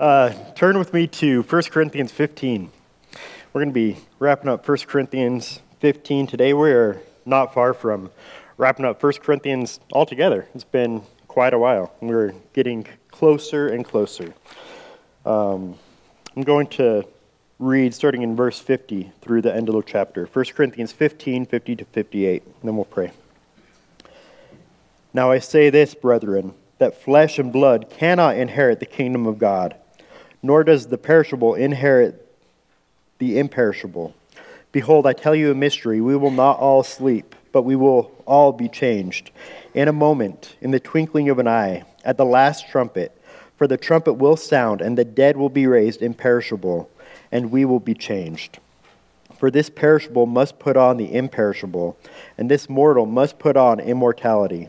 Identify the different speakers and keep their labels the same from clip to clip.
Speaker 1: Uh, turn with me to 1 Corinthians 15. We're going to be wrapping up 1 Corinthians 15 today. We're not far from wrapping up 1 Corinthians altogether. It's been quite a while. We're getting closer and closer. Um, I'm going to read starting in verse 50 through the end of the chapter 1 Corinthians 15 50 to 58. And then we'll pray. Now I say this, brethren, that flesh and blood cannot inherit the kingdom of God nor does the perishable inherit the imperishable. Behold, I tell you a mystery. We will not all sleep, but we will all be changed. In a moment, in the twinkling of an eye, at the last trumpet. For the trumpet will sound, and the dead will be raised imperishable, and we will be changed. For this perishable must put on the imperishable, and this mortal must put on immortality.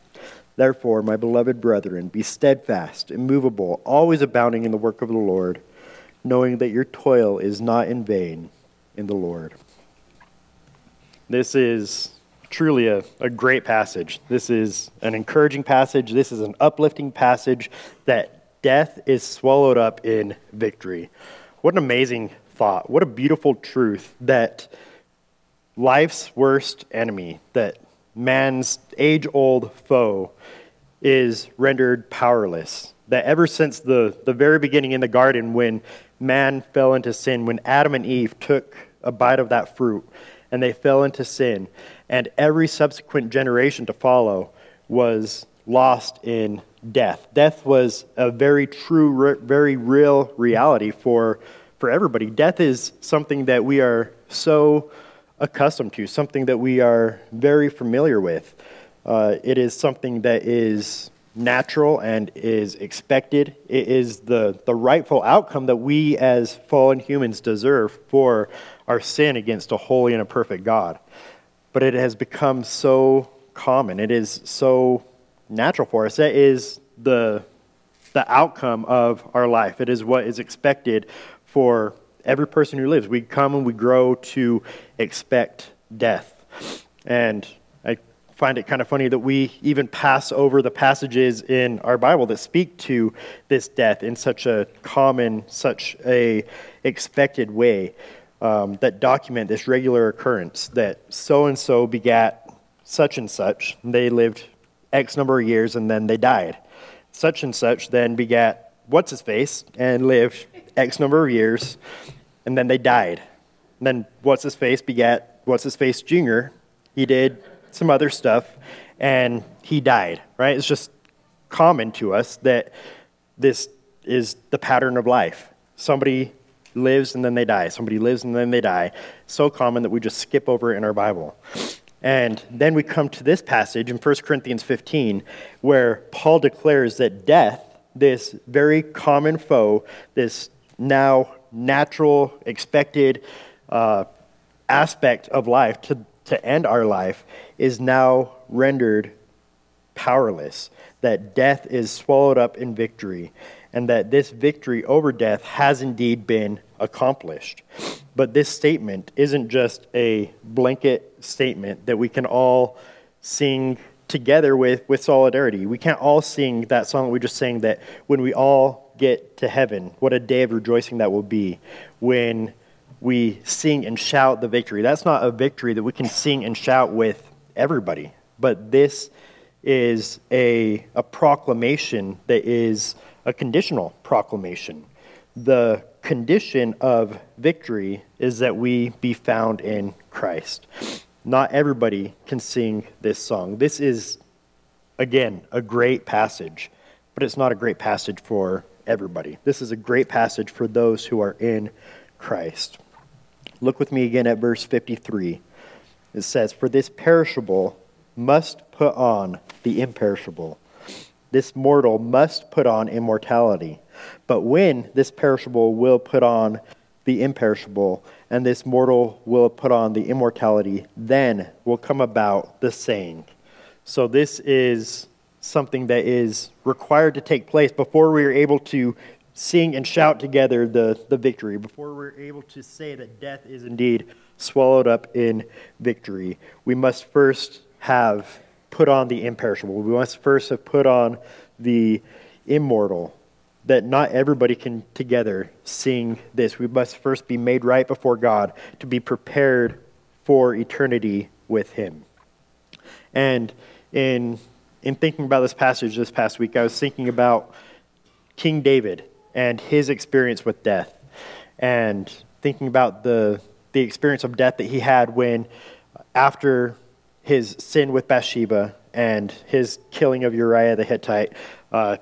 Speaker 1: Therefore, my beloved brethren, be steadfast, immovable, always abounding in the work of the Lord, knowing that your toil is not in vain in the Lord. This is truly a, a great passage. This is an encouraging passage. This is an uplifting passage that death is swallowed up in victory. What an amazing thought. What a beautiful truth that life's worst enemy, that man's age old foe is rendered powerless. That ever since the, the very beginning in the garden, when man fell into sin, when Adam and Eve took a bite of that fruit and they fell into sin, and every subsequent generation to follow was lost in death. Death was a very true, very real reality for, for everybody. Death is something that we are so accustomed to, something that we are very familiar with. Uh, it is something that is natural and is expected. It is the, the rightful outcome that we as fallen humans deserve for our sin against a holy and a perfect God. But it has become so common. It is so natural for us. That is the, the outcome of our life. It is what is expected for every person who lives. We come and we grow to expect death. And I find it kind of funny that we even pass over the passages in our Bible that speak to this death in such a common, such a expected way um, that document this regular occurrence that so and so begat such and such. They lived X number of years and then they died. Such and such then begat what's his face and lived X number of years, and then they died. And then what's his face begat what's his face Jr. He did some other stuff, and he died. Right? It's just common to us that this is the pattern of life. Somebody lives and then they die. Somebody lives and then they die. So common that we just skip over it in our Bible. And then we come to this passage in 1 Corinthians 15, where Paul declares that death, this very common foe, this now natural, expected uh, aspect of life to, to end our life, is now rendered powerless. That death is swallowed up in victory, and that this victory over death has indeed been accomplished. But this statement isn't just a blanket statement that we can all sing together with, with solidarity. We can't all sing that song we just sang that when we all get to heaven, what a day of rejoicing that will be when we sing and shout the victory. That's not a victory that we can sing and shout with everybody, but this is a, a proclamation that is a conditional proclamation. The condition of victory is that we be found in Christ. Not everybody can sing this song. This is, again, a great passage, but it's not a great passage for everybody. This is a great passage for those who are in Christ. Look with me again at verse 53. It says, For this perishable must put on the imperishable. This mortal must put on immortality. But when this perishable will put on the imperishable, and this mortal will put on the immortality. Then will come about the saying. So, this is something that is required to take place before we are able to sing and shout together the, the victory, before we're able to say that death is indeed swallowed up in victory. We must first have put on the imperishable. We must first have put on the immortal that not everybody can together sing this. We must first be made right before God to be prepared for eternity with Him. And in, in thinking about this passage this past week, I was thinking about King David and his experience with death, and thinking about the, the experience of death that he had when, after his sin with Bathsheba and his killing of Uriah the Hittite, uh,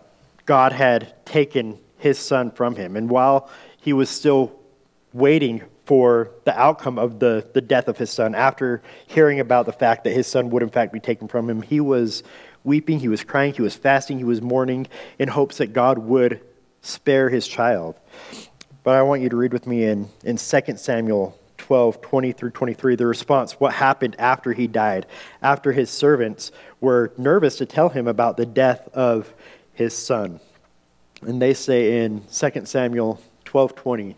Speaker 1: God had taken his son from him. And while he was still waiting for the outcome of the, the death of his son, after hearing about the fact that his son would in fact be taken from him, he was weeping, he was crying, he was fasting, he was mourning in hopes that God would spare his child. But I want you to read with me in, in 2 Samuel 12, 20 through 23, the response, what happened after he died, after his servants were nervous to tell him about the death of his son. And they say in 2 Samuel 12:20,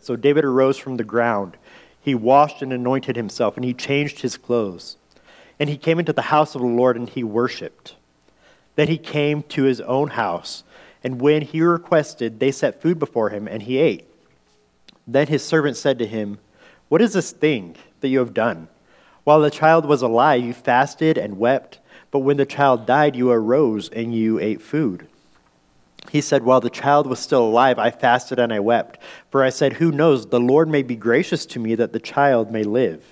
Speaker 1: so David arose from the ground. He washed and anointed himself and he changed his clothes. And he came into the house of the Lord and he worshiped. Then he came to his own house, and when he requested, they set food before him and he ate. Then his servant said to him, "What is this thing that you have done? While the child was alive, you fasted and wept." But when the child died, you arose and you ate food. He said, While the child was still alive, I fasted and I wept. For I said, Who knows? The Lord may be gracious to me that the child may live.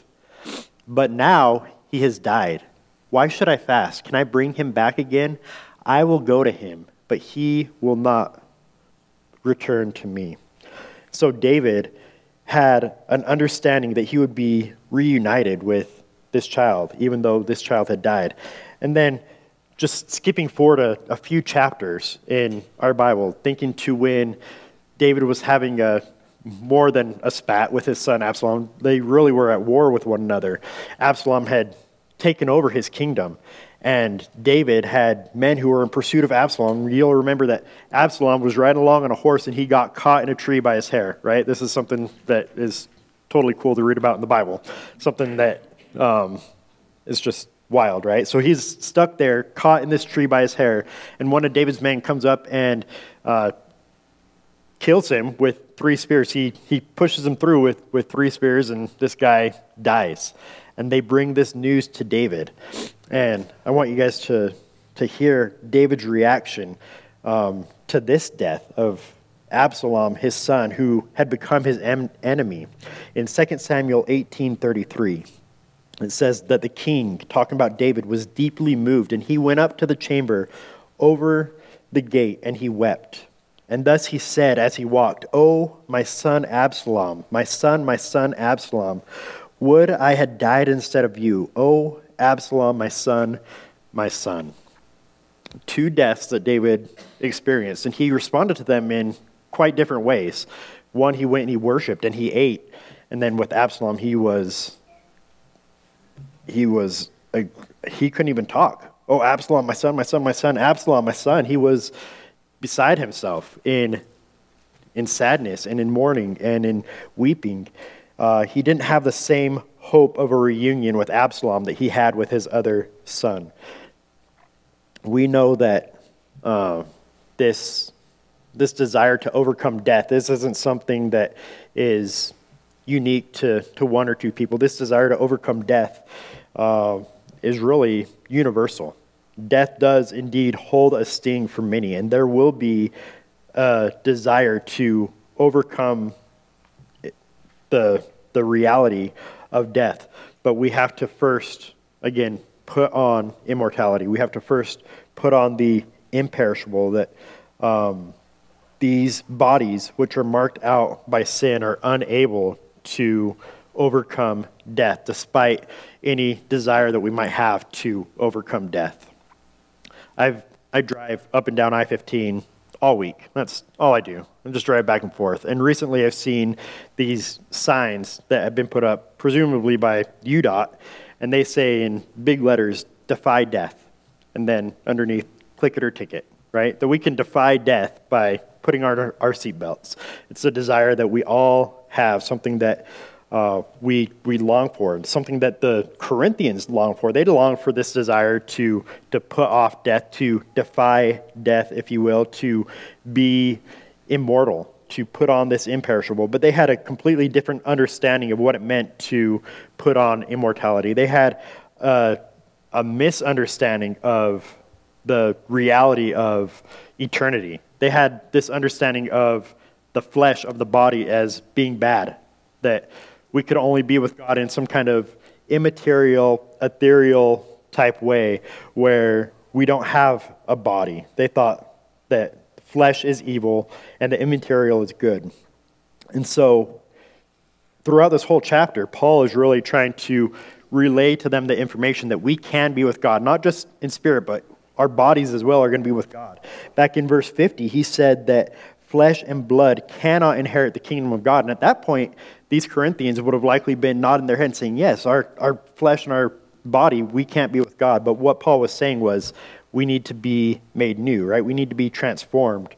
Speaker 1: But now he has died. Why should I fast? Can I bring him back again? I will go to him, but he will not return to me. So David had an understanding that he would be reunited with this child, even though this child had died. And then just skipping forward a, a few chapters in our Bible, thinking to when David was having a more than a spat with his son Absalom. They really were at war with one another. Absalom had taken over his kingdom, and David had men who were in pursuit of Absalom. You'll remember that Absalom was riding along on a horse and he got caught in a tree by his hair, right? This is something that is totally cool to read about in the Bible. Something that um, is just wild, right? So he's stuck there, caught in this tree by his hair, and one of David's men comes up and uh, kills him with three spears. He, he pushes him through with, with three spears, and this guy dies. And they bring this news to David. And I want you guys to, to hear David's reaction um, to this death of Absalom, his son, who had become his em- enemy. In 2 Samuel 18:33, it says that the king, talking about David, was deeply moved, and he went up to the chamber over the gate, and he wept. And thus he said as he walked, Oh, my son Absalom, my son, my son Absalom, would I had died instead of you. Oh, Absalom, my son, my son. Two deaths that David experienced, and he responded to them in quite different ways. One, he went and he worshiped and he ate. And then with Absalom, he was he was a, he couldn't even talk. Oh, Absalom, my son, my son, my son, Absalom, my son. He was beside himself in in sadness and in mourning and in weeping. Uh, he didn't have the same hope of a reunion with Absalom that he had with his other son. We know that uh, this this desire to overcome death this isn't something that is unique to, to one or two people. This desire to overcome death uh, is really universal. Death does indeed hold a sting for many, and there will be a desire to overcome the, the reality of death. But we have to first, again, put on immortality. We have to first put on the imperishable that um, these bodies, which are marked out by sin, are unable to overcome death, despite any desire that we might have to overcome death. I've, I drive up and down I 15 all week. That's all I do. I just drive back and forth. And recently I've seen these signs that have been put up, presumably by UDOT, and they say in big letters, defy death. And then underneath, click it or ticket, right? That we can defy death by putting on our, our seatbelts. It's a desire that we all have, something that uh, we, we long for, something that the Corinthians long for. They long for this desire to, to put off death, to defy death, if you will, to be immortal, to put on this imperishable. But they had a completely different understanding of what it meant to put on immortality. They had a, a misunderstanding of the reality of eternity. They had this understanding of the flesh of the body as being bad, that we could only be with God in some kind of immaterial, ethereal type way where we don't have a body. They thought that flesh is evil and the immaterial is good. And so, throughout this whole chapter, Paul is really trying to relay to them the information that we can be with God, not just in spirit, but our bodies as well are going to be with God. Back in verse 50, he said that flesh and blood cannot inherit the kingdom of God. And at that point, these Corinthians would have likely been nodding their head and saying, Yes, our, our flesh and our body, we can't be with God. But what Paul was saying was, we need to be made new, right? We need to be transformed.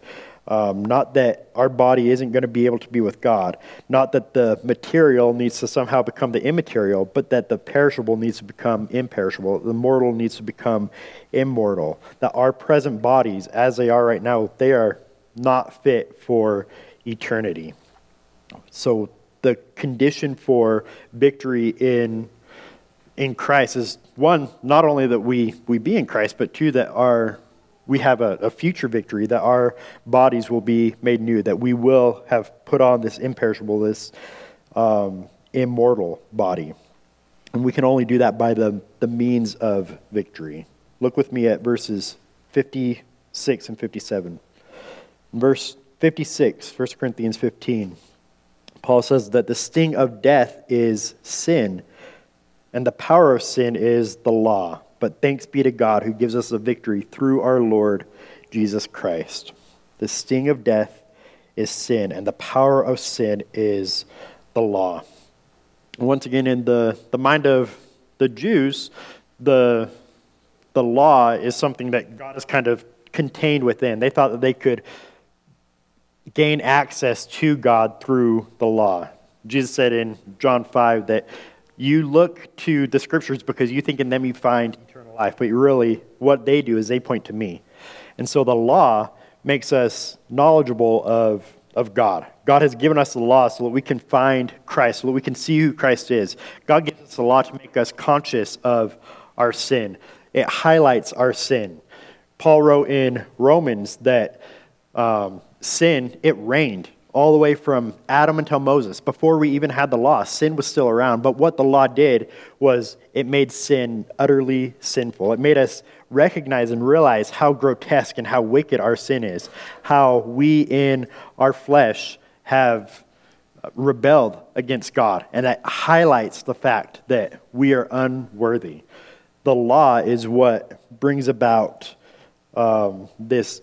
Speaker 1: Um, not that our body isn't going to be able to be with God, not that the material needs to somehow become the immaterial, but that the perishable needs to become imperishable, the mortal needs to become immortal. That our present bodies, as they are right now, they are not fit for eternity. So the condition for victory in in Christ is one, not only that we, we be in Christ, but two, that our we have a, a, future victory, that our bodies will be made new, that we will have put on this imperishable, this um, immortal body. And we can only do that by the, the means of victory. Look with me at verses 56 and 57. Verse 56, 1 Corinthians 15, Paul says that the sting of death is sin, and the power of sin is the law. But thanks be to God who gives us a victory through our Lord Jesus Christ. The sting of death is sin, and the power of sin is the law. once again, in the, the mind of the Jews, the, the law is something that God has kind of contained within. They thought that they could gain access to God through the law. Jesus said in John 5 that you look to the scriptures because you think in them you find eternal life, but really what they do is they point to me. And so the law makes us knowledgeable of, of God. God has given us the law so that we can find Christ, so that we can see who Christ is. God gives us the law to make us conscious of our sin, it highlights our sin. Paul wrote in Romans that um, sin, it reigned all the way from Adam until Moses. Before we even had the law, sin was still around. But what the law did was it made sin utterly sinful. It made us recognize and realize how grotesque and how wicked our sin is, how we in our flesh have rebelled against God. And that highlights the fact that we are unworthy. The law is what brings about um, this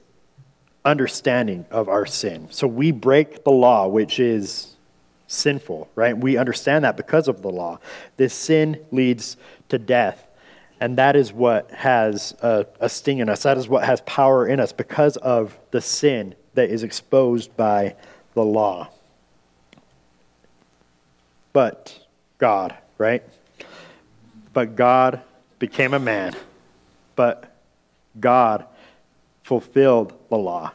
Speaker 1: understanding of our sin. So we break the law, which is sinful, right? We understand that because of the law. This sin leads to death. And that is what has a, a, sting in us. That is what has power in us because of the sin that is exposed by the law. But God, right? But God became a man. But God fulfilled the law.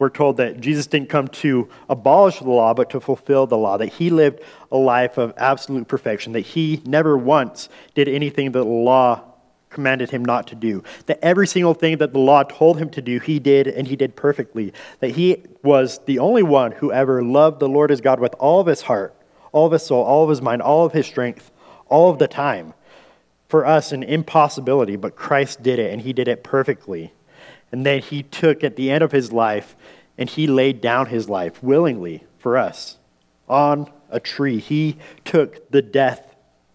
Speaker 1: We're told that Jesus didn't come to abolish the law, but to fulfill the law, that he lived a life of absolute perfection, that he never once did anything that the law commanded him not to do, that every single thing that the law told him to do, he did, and he did perfectly, that he was the only one who ever loved the Lord his God with all of his heart, all of his soul, all of his mind, all of his strength, all of the time. For us, an impossibility, but Christ did it, and he did it perfectly and then he took at the end of his life and he laid down his life willingly for us on a tree. He took the death,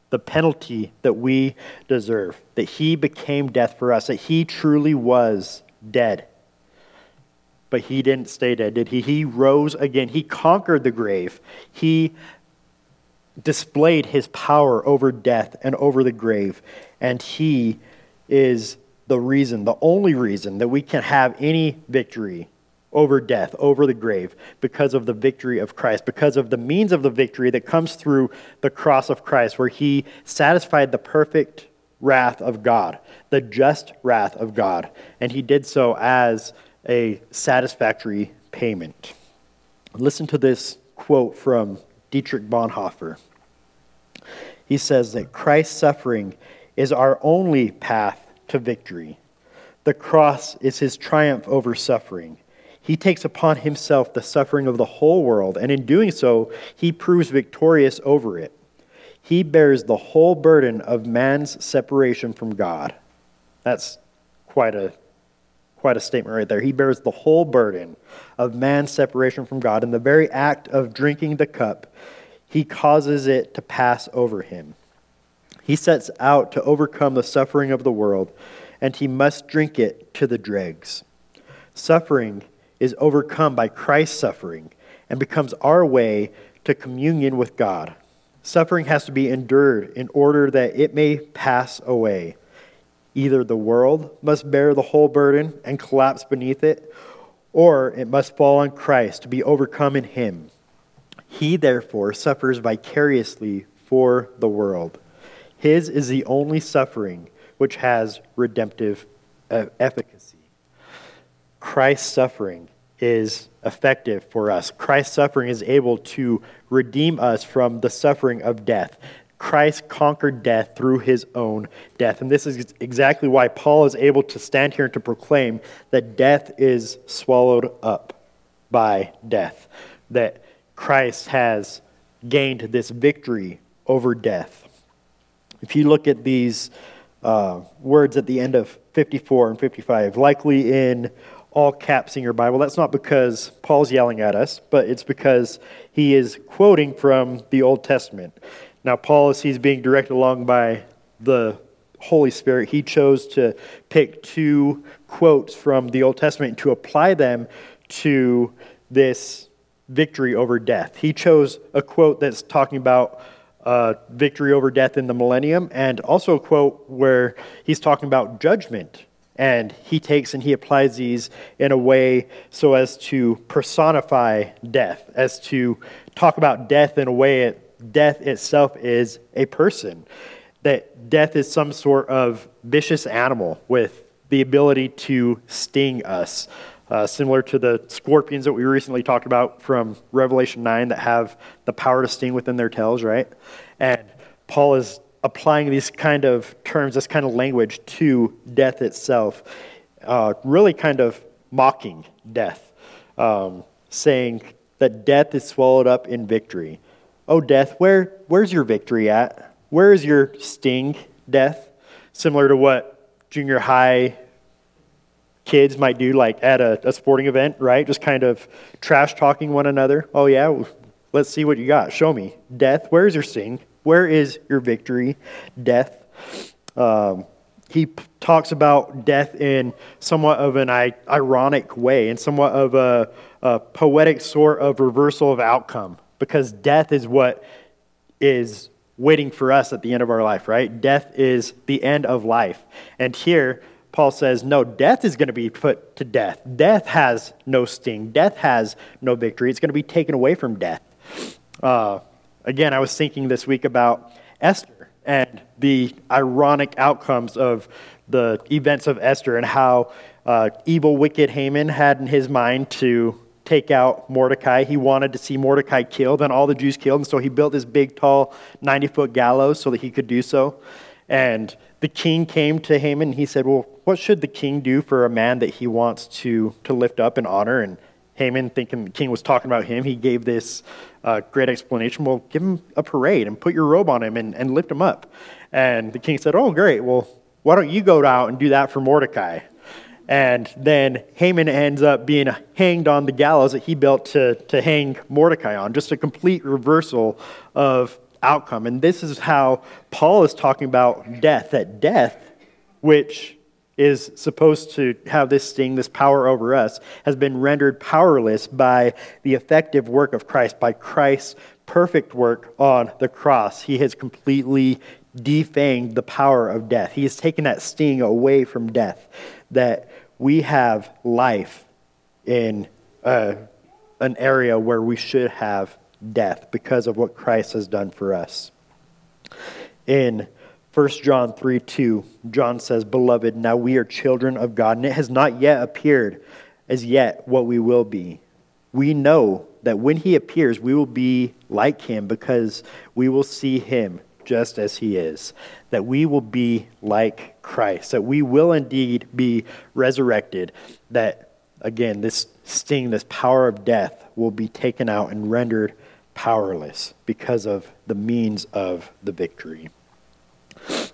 Speaker 1: the penalty that we deserve, that he became death for us, that he truly was dead. but he didn't stay dead, did he? He rose again. He conquered the grave. He displayed his power over death and over the grave. And he is the reason, the only reason that we can have any victory over death, over the grave, because of the victory of Christ, because of the means of the victory that comes through the cross of Christ, where he satisfied the perfect wrath of God, the just wrath of God. And he did so as a satisfactory payment. Listen to this quote from Dietrich Bonhoeffer. He says that Christ's suffering is our only path to victory. The cross is his triumph over suffering. He takes upon himself the suffering of the whole world, and in doing so, he proves victorious over it. He bears the whole burden of man's separation from God. That's quite a quite a statement right there. He bears the whole burden of man's separation from God. In the very act of drinking the cup, he causes it to pass over him. He sets out to overcome the suffering of the world, and he must drink it to the dregs. Suffering is overcome by Christ's suffering and becomes our way to communion with God. Suffering has to be endured in order that it may pass away. Either the world must bear the whole burden and collapse beneath it, or it must fall on Christ to be overcome in Him. He, therefore, suffers vicariously for the world. His is the only suffering which has redemptive uh, efficacy. Christ's suffering is effective for us. Christ's suffering is able to redeem us from the suffering of death. Christ conquered death through his own death. And this is exactly why Paul is able to stand here and to proclaim that death is swallowed up by death, that Christ has gained this victory over death. If you look at these uh, words at the end of 54 and 55, likely in all caps in your Bible, that's not because Paul's yelling at us, but it's because he is quoting from the Old Testament. Now, Paul, as he's being directed along by the Holy Spirit, he chose to pick two quotes from the Old Testament to apply them to this victory over death. He chose a quote that's talking about uh, victory over death in the millennium, and also a quote where he's talking about judgment. And he takes and he applies these in a way so as to personify death, as to talk about death in a way it death itself is a person, that death is some sort of vicious animal with the ability to sting us. Uh, similar to the scorpions that we recently talked about from Revelation 9 that have the power to sting within their tails, right? And Paul is applying these kind of terms, this kind of language to death itself, uh, really kind of mocking death, um, saying that death is swallowed up in victory. Oh, death, where, where's your victory at? Where is your sting, death? Similar to what junior high kids might do, like at a, a sporting event, right? Just kind of trash talking one another. Oh, yeah, let's see what you got. Show me. Death, where's your sting? Where is your victory, death? Um, he p- talks about death in somewhat of an I- ironic way, in somewhat of a, a poetic sort of reversal of outcome because death is what is waiting for us at the end of our life, right? Death is the end of life. And here, Paul says, no, death is going to be put to death. Death has no sting, death has no victory. It's going to be taken away from death. Uh, again, I was thinking this week about Esther and the ironic outcomes of the events of Esther and how uh, evil, wicked Haman had in his mind to take out Mordecai. He wanted to see Mordecai killed and all the Jews killed, and so he built this big, tall, 90 foot gallows so that he could do so. And the king came to Haman and he said, Well, what should the king do for a man that he wants to, to lift up and honor? And Haman, thinking the king was talking about him, he gave this uh, great explanation. Well, give him a parade and put your robe on him and, and lift him up. And the king said, Oh, great. Well, why don't you go out and do that for Mordecai? And then Haman ends up being hanged on the gallows that he built to, to hang Mordecai on. Just a complete reversal of outcome. And this is how Paul is talking about death that death, which is supposed to have this sting, this power over us, has been rendered powerless by the effective work of Christ, by Christ's perfect work on the cross. He has completely defanged the power of death. He has taken that sting away from death, that we have life in uh, an area where we should have death because of what Christ has done for us. In 1 John 3 2, John says, Beloved, now we are children of God, and it has not yet appeared as yet what we will be. We know that when he appears, we will be like him because we will see him just as he is. That we will be like Christ, that we will indeed be resurrected, that, again, this sting, this power of death will be taken out and rendered powerless because of the means of the victory.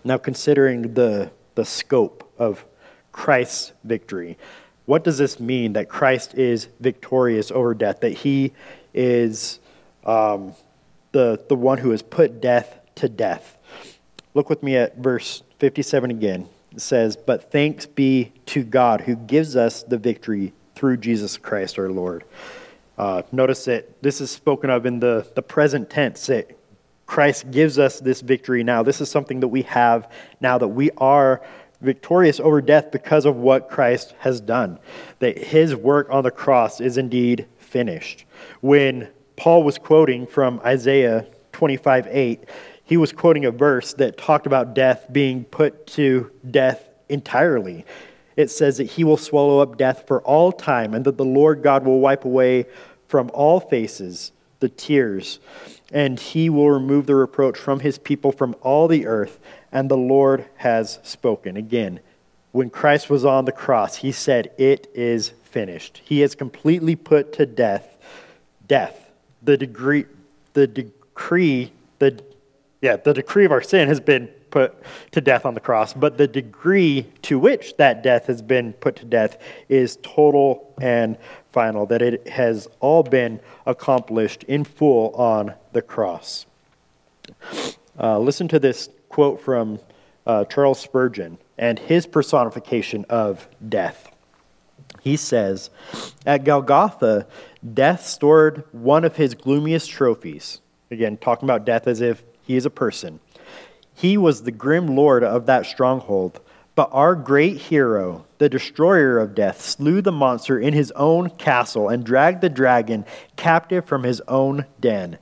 Speaker 1: Now, considering the, the scope of Christ's victory, what does this mean that Christ is victorious over death, that he is um, the, the one who has put death to death? Look with me at verse 57 again. It says, But thanks be to God who gives us the victory through Jesus Christ our Lord. Uh, notice that this is spoken of in the, the present tense. That Christ gives us this victory now. This is something that we have now, that we are victorious over death because of what Christ has done. That his work on the cross is indeed finished. When Paul was quoting from Isaiah 25 8, he was quoting a verse that talked about death being put to death entirely. It says that he will swallow up death for all time, and that the Lord God will wipe away from all faces the tears and he will remove the reproach from his people from all the earth, and the Lord has spoken. Again, when Christ was on the cross, he said, It is finished. He has completely put to death death. The degree the decree, the yeah, the decree of our sin has been put to death on the cross, but the degree to which that death has been put to death is total and final, that it has all been accomplished in full on the cross. Uh, listen to this quote from uh, Charles Spurgeon and his personification of death. He says, At Golgotha, death stored one of his gloomiest trophies. Again, talking about death as if he is a person. He was the grim lord of that stronghold. But our great hero, the destroyer of death, slew the monster in his own castle and dragged the dragon captive from his own den.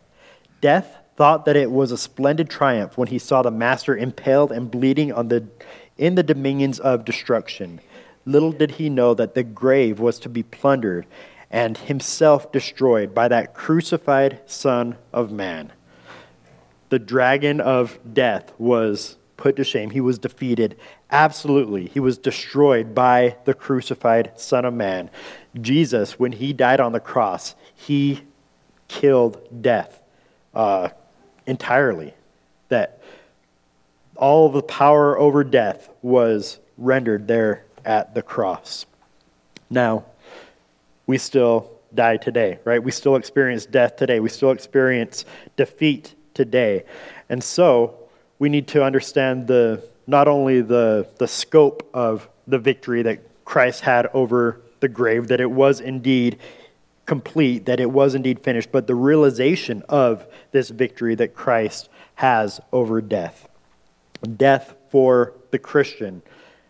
Speaker 1: Death thought that it was a splendid triumph when he saw the master impaled and bleeding on the, in the dominions of destruction. Little did he know that the grave was to be plundered and himself destroyed by that crucified Son of Man the dragon of death was put to shame. He was defeated. Absolutely. He was destroyed by the crucified Son of Man. Jesus, when he died on the cross, he killed death uh, entirely. That all the power over death was rendered there at the cross. Now, we still die today, right? We still experience death today. We still experience defeat today. And so we need to understand the, not only the, the scope of the victory that Christ had over the grave, that it was indeed complete, that it was indeed finished, but the realization of this victory that Christ has over death. Death for the Christian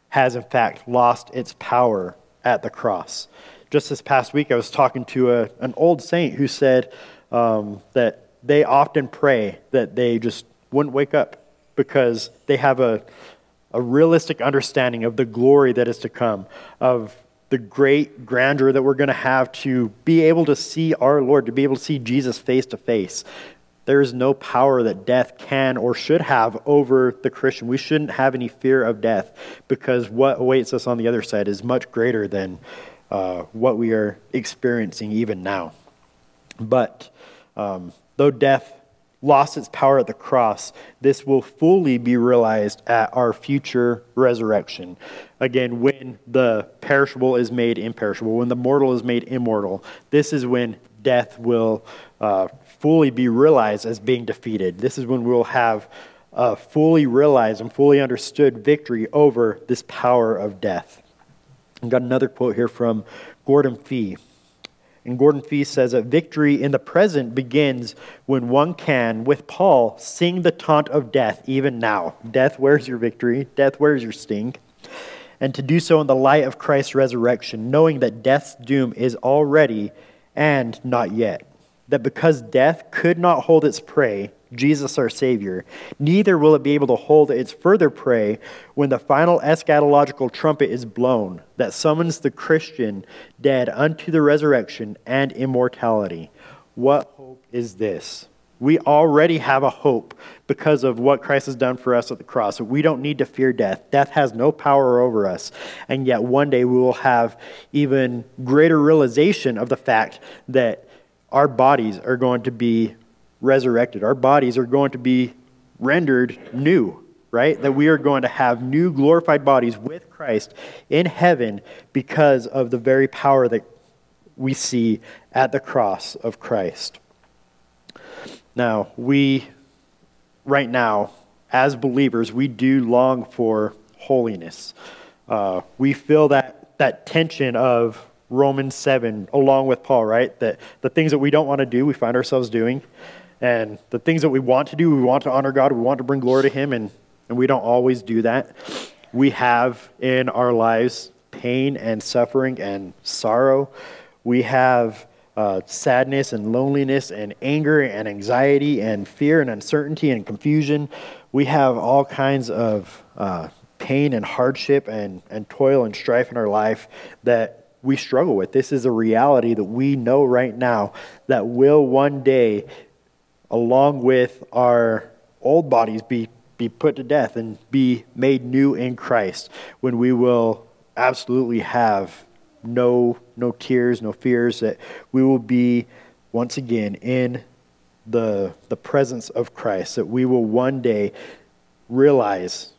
Speaker 1: has, in fact, lost its power at the cross. Just this past week, I was talking to a, an old saint who said um, that they often pray that they just wouldn't wake up because they have a, a realistic understanding of the glory that is to come, of the great grandeur that we're going to have to be able to see our Lord, to be able to see Jesus face to face. There is no power that death can or should have over the Christian. We shouldn't have any fear of death because what awaits us on the other side is much greater than uh, what we are experiencing even now. But um, Though death lost its power at the cross, this will fully be realized at our future resurrection. Again, when the perishable is made imperishable, when the mortal is made immortal, this is when death will uh, fully be realized as being defeated. This is when we'll have uh, fully realized and fully understood victory over this power of death. I've got another quote here from Gordon Fee. And Gordon Fee says that victory in the present begins when one can, with Paul, sing the taunt of death even now. Death, where's your victory? Death, where's your sting? And to do so in the light of Christ's resurrection, knowing that death's doom is already and not yet. That because death could not hold its prey, Jesus our Savior, neither will it be able to hold its further prey when the final eschatological trumpet is blown that summons the Christian dead unto the resurrection and immortality. What hope is this? We already have a hope because of what Christ has done for us at the cross. We don't need to fear death. Death has no power over us. And yet, one day we will have even greater realization of the fact that our bodies are going to be resurrected. Our bodies are going to be rendered new, right? That we are going to have new glorified bodies with Christ in heaven because of the very power that we see at the cross of Christ. Now, we, right now, as believers, we do long for holiness. Uh, we feel that, that tension of Romans 7 along with Paul, right? That the things that we don't want to do, we find ourselves doing. And the things that we want to do, we want to honor God, we want to bring glory to Him, and, and we don't always do that. We have in our lives pain and suffering and sorrow. We have uh, sadness and loneliness and anger and anxiety and fear and uncertainty and confusion. We have all kinds of uh, pain and hardship and, and toil and strife in our life that we struggle with. This is a reality that we know right now that will one day along with our old bodies, be, be put to death and be made new in Christ when we will absolutely have no, no tears, no fears, that we will be once again in the, the presence of Christ, that we will one day realize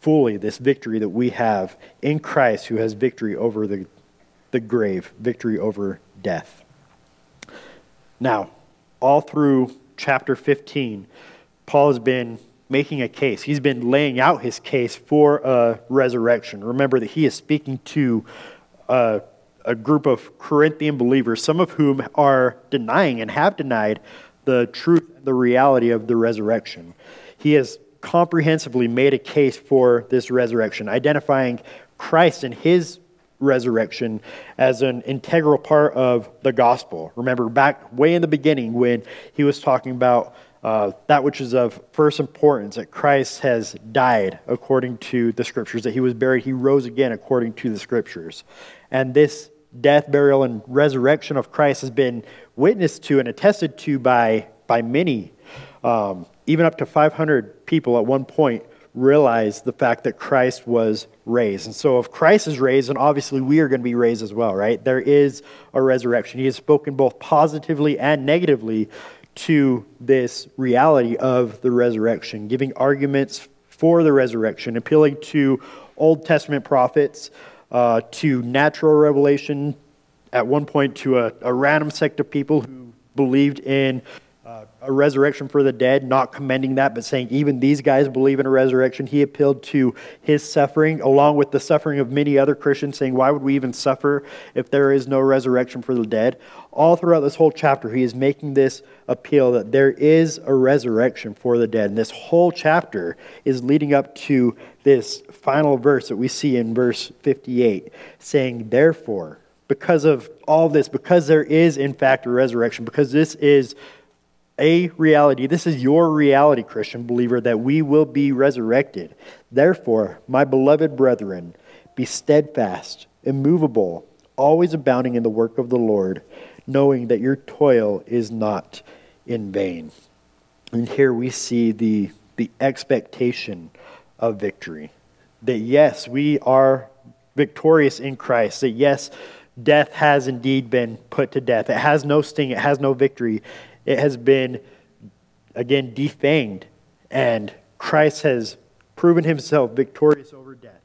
Speaker 1: fully this victory that we have in Christ who has victory over the, the grave, victory over death. Now, all through chapter 15, Paul has been making a case. He's been laying out his case for a resurrection. Remember that he is speaking to a, a group of Corinthian believers, some of whom are denying and have denied the truth and the reality of the resurrection. He has comprehensively made a case for this resurrection, identifying Christ and his resurrection as an integral part of the gospel. Remember, back way in the beginning when he was talking about uh, that which is of first importance that Christ has died according to the scriptures, that he was buried, he rose again according to the scriptures. And this death, burial, and resurrection of Christ has been witnessed to and attested to by, by many, um, even up to 500 people at one point realize the fact that Christ was raised. And so, if Christ is raised, then obviously we are going to be raised as well, right? There is a resurrection. He has spoken both positively and negatively to this reality of the resurrection, giving arguments for the resurrection, appealing to Old Testament prophets, uh, to natural revelation, at one point to a, a random sect of people who believed in a resurrection for the dead, not commending that, but saying even these guys believe in a resurrection. He appealed to his suffering, along with the suffering of many other Christians, saying, Why would we even suffer if there is no resurrection for the dead? All throughout this whole chapter, he is making this appeal that there is a resurrection for the dead. And this whole chapter is leading up to this final verse that we see in verse 58, saying, Therefore, because of all this, because there is in fact a resurrection, because this is a reality. This is your reality, Christian believer, that we will be resurrected. Therefore, my beloved brethren, be steadfast, immovable, always abounding in the work of the Lord, knowing that your toil is not in vain. And here we see the, the expectation of victory. That yes, we are victorious in Christ. That yes, death has indeed been put to death. It has no sting, it has no victory. It has been, again, defanged, and Christ has proven himself victorious over death.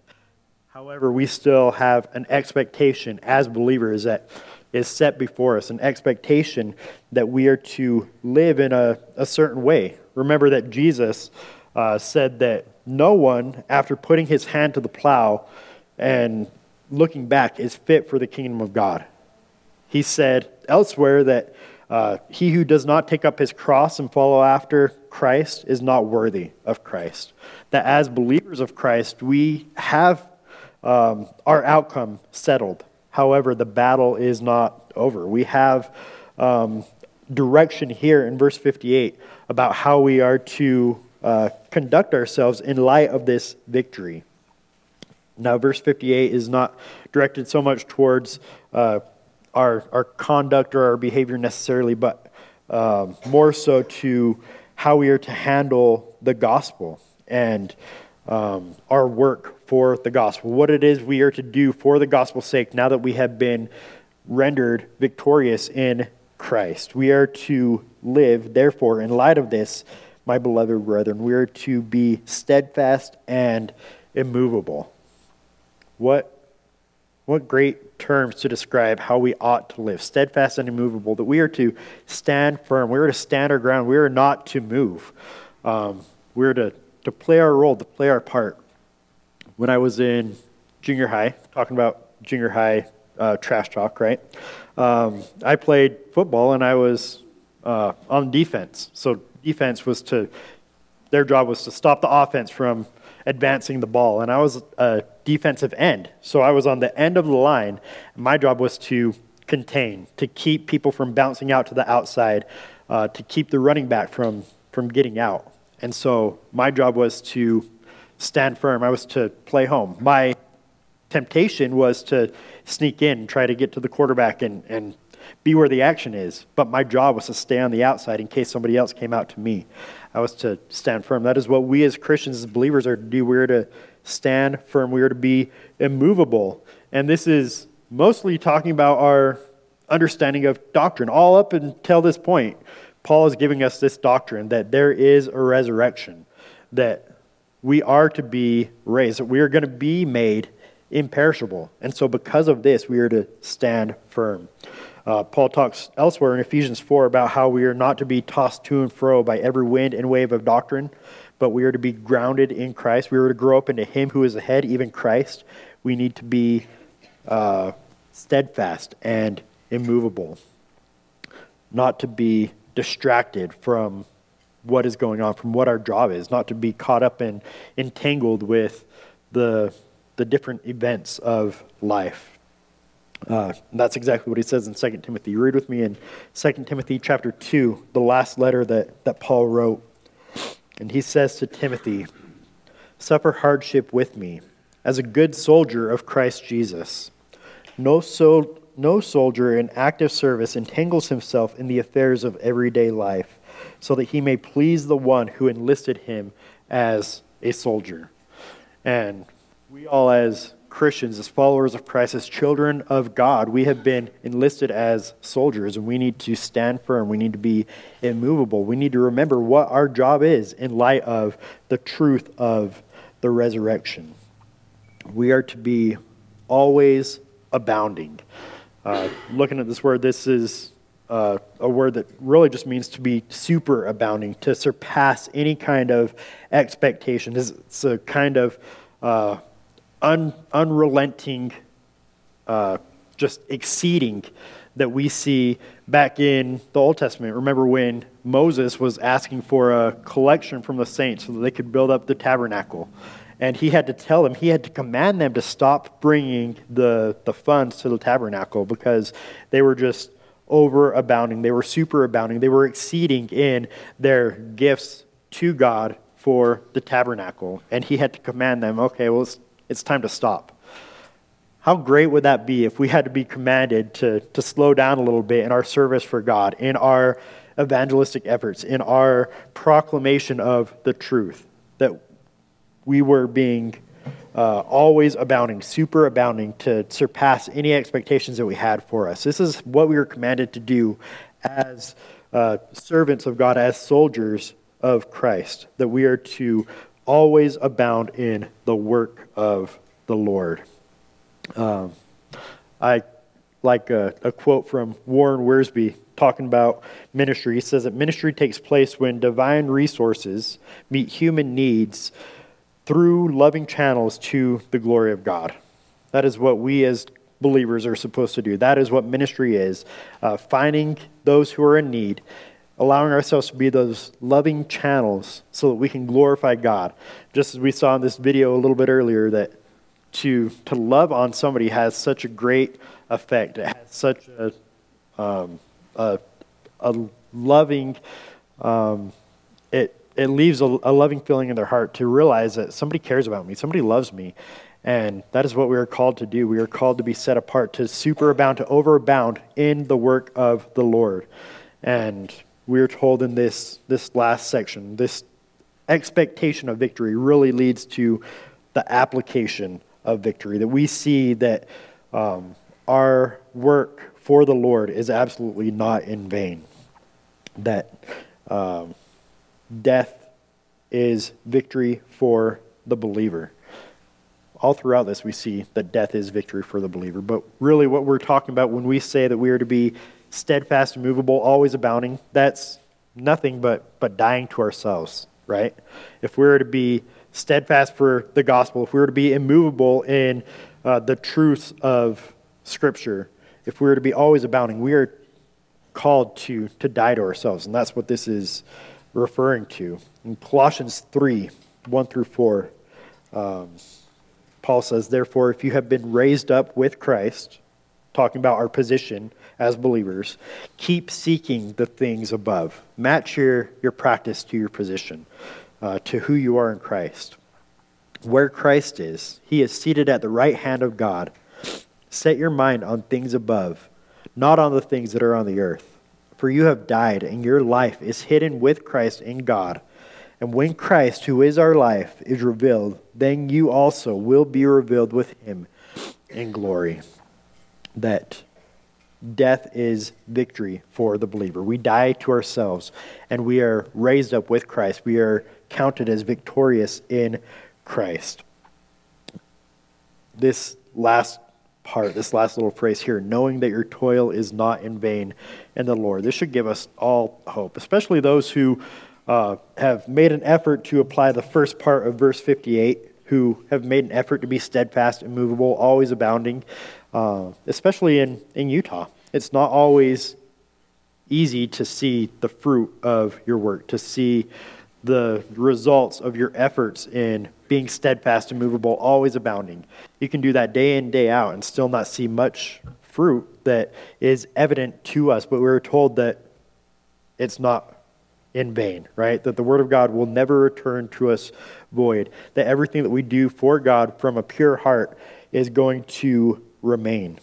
Speaker 1: However, we still have an expectation as believers that is set before us, an expectation that we are to live in a, a certain way. Remember that Jesus, uh, said that no one, after putting his hand to the plow and looking back, is fit for the kingdom of God. He said elsewhere that uh, he who does not take up his cross and follow after Christ is not worthy of Christ. That as believers of Christ, we have um, our outcome settled. However, the battle is not over. We have um, direction here in verse 58 about how we are to uh, conduct ourselves in light of this victory. Now, verse 58 is not directed so much towards uh, our, our conduct or our behavior necessarily, but uh, more so to how we are to handle the gospel and um, our work for the gospel, what it is we are to do for the gospel's sake now that we have been rendered victorious in Christ. We are to live, therefore, in light of this, my beloved brethren, we are to be steadfast and immovable. What, what great terms to describe how we ought to live steadfast and immovable, that we are to stand firm, we are to stand our ground, we are not to move. Um, we are to, to play our role, to play our part. When I was in junior high, talking about junior high uh, trash talk, right? Um, I played football and I was uh, on defense. So defense was to, their job was to stop the offense from advancing the ball. And I was a defensive end. So I was on the end of the line. My job was to contain, to keep people from bouncing out to the outside, uh, to keep the running back from, from getting out. And so my job was to stand firm. I was to play home. My temptation was to sneak in try to get to the quarterback and, and be where the action is. But my job was to stay on the outside in case somebody else came out to me. I was to stand firm. That is what we as Christians, as believers, are to do. We're to stand firm. We are to be immovable. And this is mostly talking about our understanding of doctrine. All up until this point, Paul is giving us this doctrine that there is a resurrection, that we are to be raised, that we are going to be made imperishable. And so, because of this, we are to stand firm. Uh, Paul talks elsewhere in Ephesians 4 about how we are not to be tossed to and fro by every wind and wave of doctrine, but we are to be grounded in Christ. We are to grow up into Him who is the head, even Christ. We need to be uh, steadfast and immovable, not to be distracted from what is going on, from what our job is, not to be caught up and entangled with the the different events of life. Uh, that's exactly what he says in 2 Timothy. Read with me in 2 Timothy chapter 2, the last letter that, that Paul wrote. And he says to Timothy, Suffer hardship with me as a good soldier of Christ Jesus. No, so, no soldier in active service entangles himself in the affairs of everyday life, so that he may please the one who enlisted him as a soldier. And we all, as Christians, as followers of Christ, as children of God, we have been enlisted as soldiers, and we need to stand firm. We need to be immovable. We need to remember what our job is in light of the truth of the resurrection. We are to be always abounding. Uh, looking at this word, this is uh, a word that really just means to be super abounding, to surpass any kind of expectation. It's a kind of uh, un, unrelenting, uh, just exceeding that we see back in the Old Testament. Remember when Moses was asking for a collection from the saints so that they could build up the tabernacle? And he had to tell them, he had to command them to stop bringing the, the funds to the tabernacle because they were just overabounding. They were superabounding. They were exceeding in their gifts to God for the tabernacle. And he had to command them, okay, well, it's time to stop. How great would that be if we had to be commanded to, to slow down a little bit in our service for God, in our evangelistic efforts, in our proclamation of the truth, that we were being uh, always abounding, super abounding, to surpass any expectations that we had for us. This is what we were commanded to do as uh, servants of God, as soldiers of Christ, that we are to always abound in the work of the Lord. Um, I like a, a, quote from Warren Wiersbe talking about ministry. He says that ministry takes place when divine resources meet human needs through loving channels to the glory of God. That is what we as believers are supposed to do. That is what ministry is uh, finding those who are in need, allowing ourselves to be those loving channels so that we can glorify God. Just as we saw in this video a little bit earlier, that to, to love on somebody has such a great effect. It has such a, um, a, a loving, um, it, it leaves a, a loving feeling in their heart to realize that somebody cares about me, somebody loves me. And that is what we are called to do. We are called to be set apart, to superabound, to overabound in the work of the Lord. And we are told in this, this last section, this expectation of victory really leads to the application of victory. That we see that um, our work for the Lord is absolutely not in vain. That um, death is victory for the believer. All throughout this, we see that death is victory for the believer. But really, what we're talking about when we say that we are to be steadfast, and movable, always abounding, that's nothing but, but dying to ourselves, right? If we are to be steadfast for the gospel, if we were to be immovable in uh, the truths of Scripture, if we were to be always abounding, we are called to, to die to ourselves. And that's what this is referring to. In Colossians 3 1 through 4, um, Paul says, Therefore, if you have been raised up with Christ, talking about our position as believers, keep seeking the things above. Match your, your practice to your position uh, to who you are in Christ. Where Christ is, he is seated at the right hand of God. Set your mind on things above, not on the things that are on the earth. For you have died, and your life is hidden with Christ in God. And when Christ, who is our life, is revealed, then you also will be revealed with him in glory. That death is victory for the believer. We die to ourselves, and we are raised up with Christ. We are counted as victorious in Christ. This last part, this last little phrase here, knowing that your toil is not in vain in the Lord. This should give us all hope, especially those who uh, have made an effort to apply the first part of verse 58, who have made an effort to be steadfast, immovable, always abounding, uh, especially in, in Utah. It's not always easy to see the fruit of your work, to see the results of your efforts in being steadfast and movable, always abounding. You can do that day in, day out, and still not see much fruit that is evident to us, but we're told that it's not in vain, right? That the Word of God will never return to us void, that everything that we do for God from a pure heart is going to remain.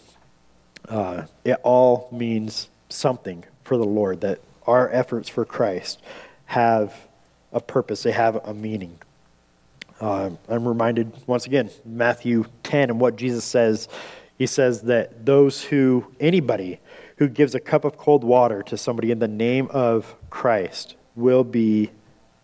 Speaker 1: Uh, it all means something for the Lord, that our efforts for Christ have a purpose, they have a meaning. Uh, I'm reminded once again, Matthew 10 and what Jesus says. He says that those who, anybody who gives a cup of cold water to somebody in the name of Christ will be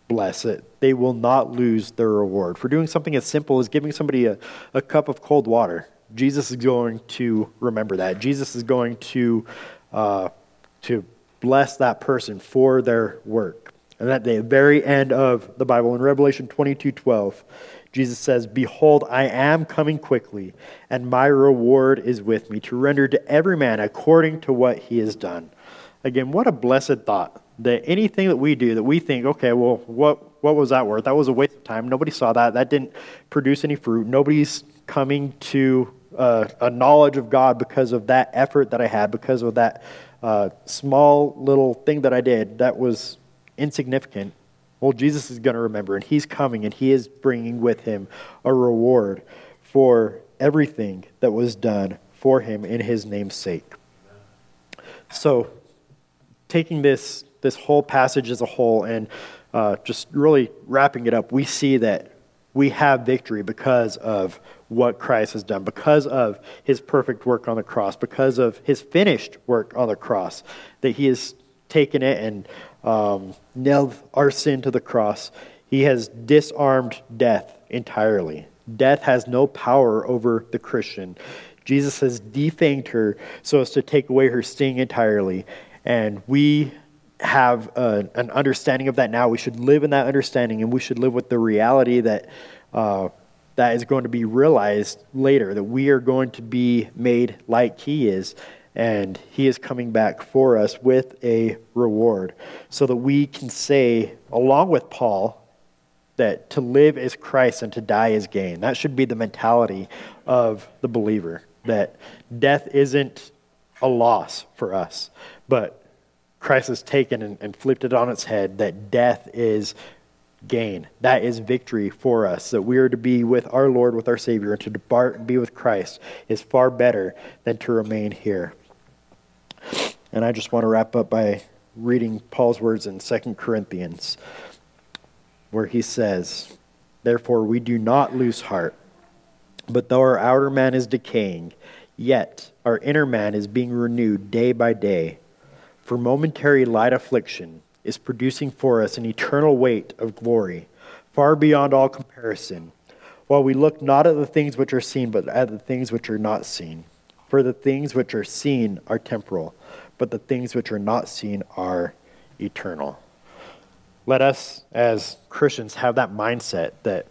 Speaker 1: blessed. They will not lose their reward. For doing something as simple as giving somebody a, a cup of cold water, Jesus is going to remember that. Jesus is going to, uh, to bless that person for their work. And at the very end of the Bible, in Revelation 22 12, Jesus says, Behold, I am coming quickly, and my reward is with me to render to every man according to what he has done. Again, what a blessed thought that anything that we do that we think, okay, well, what, what was that worth? That was a waste of time. Nobody saw that. That didn't produce any fruit. Nobody's coming to uh, a knowledge of God because of that effort that I had, because of that uh, small little thing that I did. That was insignificant, well, Jesus is going to remember, and he's coming, and he is bringing with him a reward for everything that was done for him in his name's sake. So, taking this, this whole passage as a whole and uh, just really wrapping it up, we see that we have victory because of what Christ has done, because of his perfect work on the cross, because of his finished work on the cross, that he has taken it and um, nailed our sin to the cross. He has disarmed death entirely. Death has no power over the Christian. Jesus has defanged her so as to take away her sting entirely. And we have a, an understanding of that now. We should live in that understanding, and we should live with the reality that uh, that is going to be realized later, that we are going to be made like He is, and He is coming back for us with a reward, so that we can say, along with Paul, that to live is Christ and to die is gain. That should be the mentality of the believer, that death isn't a loss for us, but Christ has taken and, and flipped it on its head, that death is gain. That is victory for us. That we are to be with our Lord, with our Savior, and to depart and be with Christ is far better than to remain here. And I just want to wrap up by reading Paul's words in 2 Corinthians, where he says, Therefore we do not lose heart, but though our outer man is decaying, yet our inner man is being renewed day by day. For momentary light affliction, is producing for us an eternal weight of glory, far beyond all comparison, while we look not at the things which are seen, but at the things which are not seen. For the things which are seen are temporal, but the things which are not seen are eternal. Let us, as Christians, have that mindset that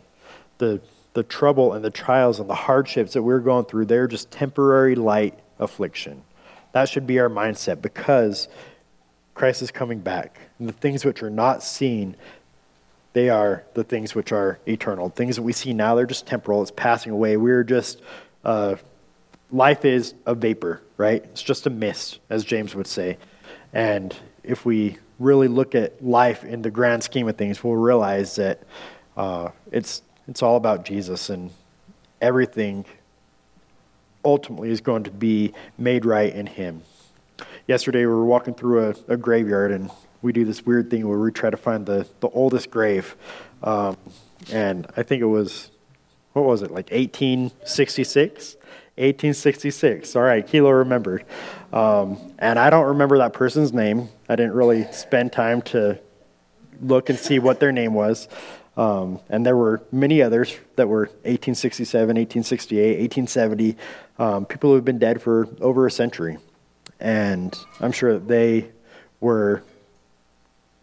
Speaker 1: the, the trouble and the trials and the hardships that we're going through, they're just temporary light affliction. That should be our mindset because Christ is coming back. And the things which are not seen, they are the things which are eternal. Things that we see now, they're just temporal. It's passing away. We're just, uh, life is a vapor, right? It's just a mist, as James would say. And if we really look at life in the grand scheme of things, we'll realize that uh, it's, it's all about Jesus and everything ultimately is going to be made right in Him yesterday we were walking through a, a, graveyard and we do this weird thing where we try to find the, the oldest grave. Um, and I think it was, what was it, like 1866? 1866. All right, Kilo remembered. Um, and I don't remember that person's name. I didn't really spend time to look and see what their name was. Um, and there were many others that were 1867, 1868, 1870, um, people who have been dead for over a century. And I'm sure that they were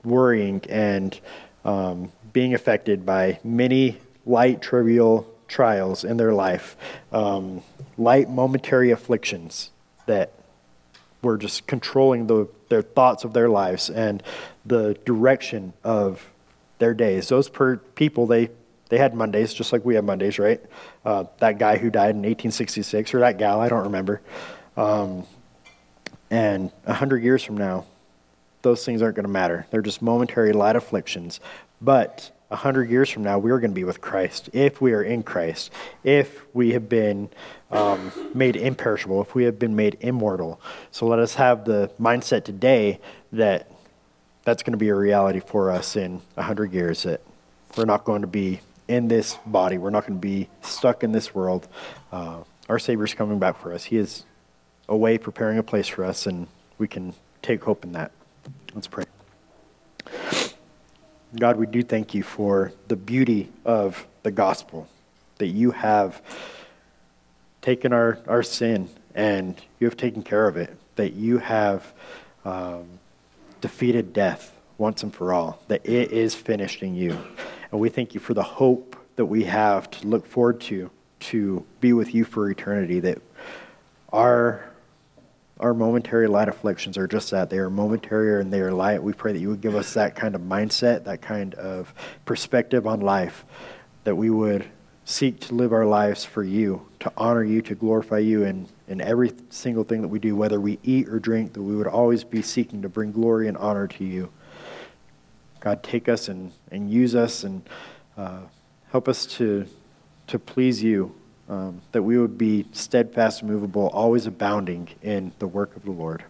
Speaker 1: worrying and um, being affected by many light, trivial trials in their life, um, light, momentary afflictions that were just controlling the, their thoughts of their lives and the direction of their days. Those per people, they, they had Mondays, just like we have Mondays, right? Uh, that guy who died in 1866, or that gal, I don't remember. Um, and a hundred years from now, those things aren't going to matter. They're just momentary light afflictions. But a hundred years from now, we're going to be with Christ if we are in Christ, if we have been um, made imperishable, if we have been made immortal. So let us have the mindset today that that's going to be a reality for us in a hundred years. That we're not going to be in this body. We're not going to be stuck in this world. Uh, our Savior's coming back for us. He is away preparing a place for us, and we can take hope in that. Let's pray. God, we do thank you for the beauty of the gospel, that you have taken our, our sin and you have taken care of it, that you have um, defeated death once and for all, that it is finished in you. And we thank you for the hope that we have to look forward to, to be with you for eternity, that our our momentary light afflictions are just that. They are momentary and they are light. We pray that you would give us that kind of mindset, that kind of perspective on life, that we would seek to live our lives for you, to honor you, to glorify you in, in every single thing that we do, whether we eat or drink, that we would always be seeking to bring glory and honor to you. God, take us and, and use us and uh, help us to, to please you um, that we would be steadfast, movable, always abounding in the work of the Lord.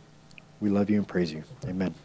Speaker 1: We love you and praise you. Amen.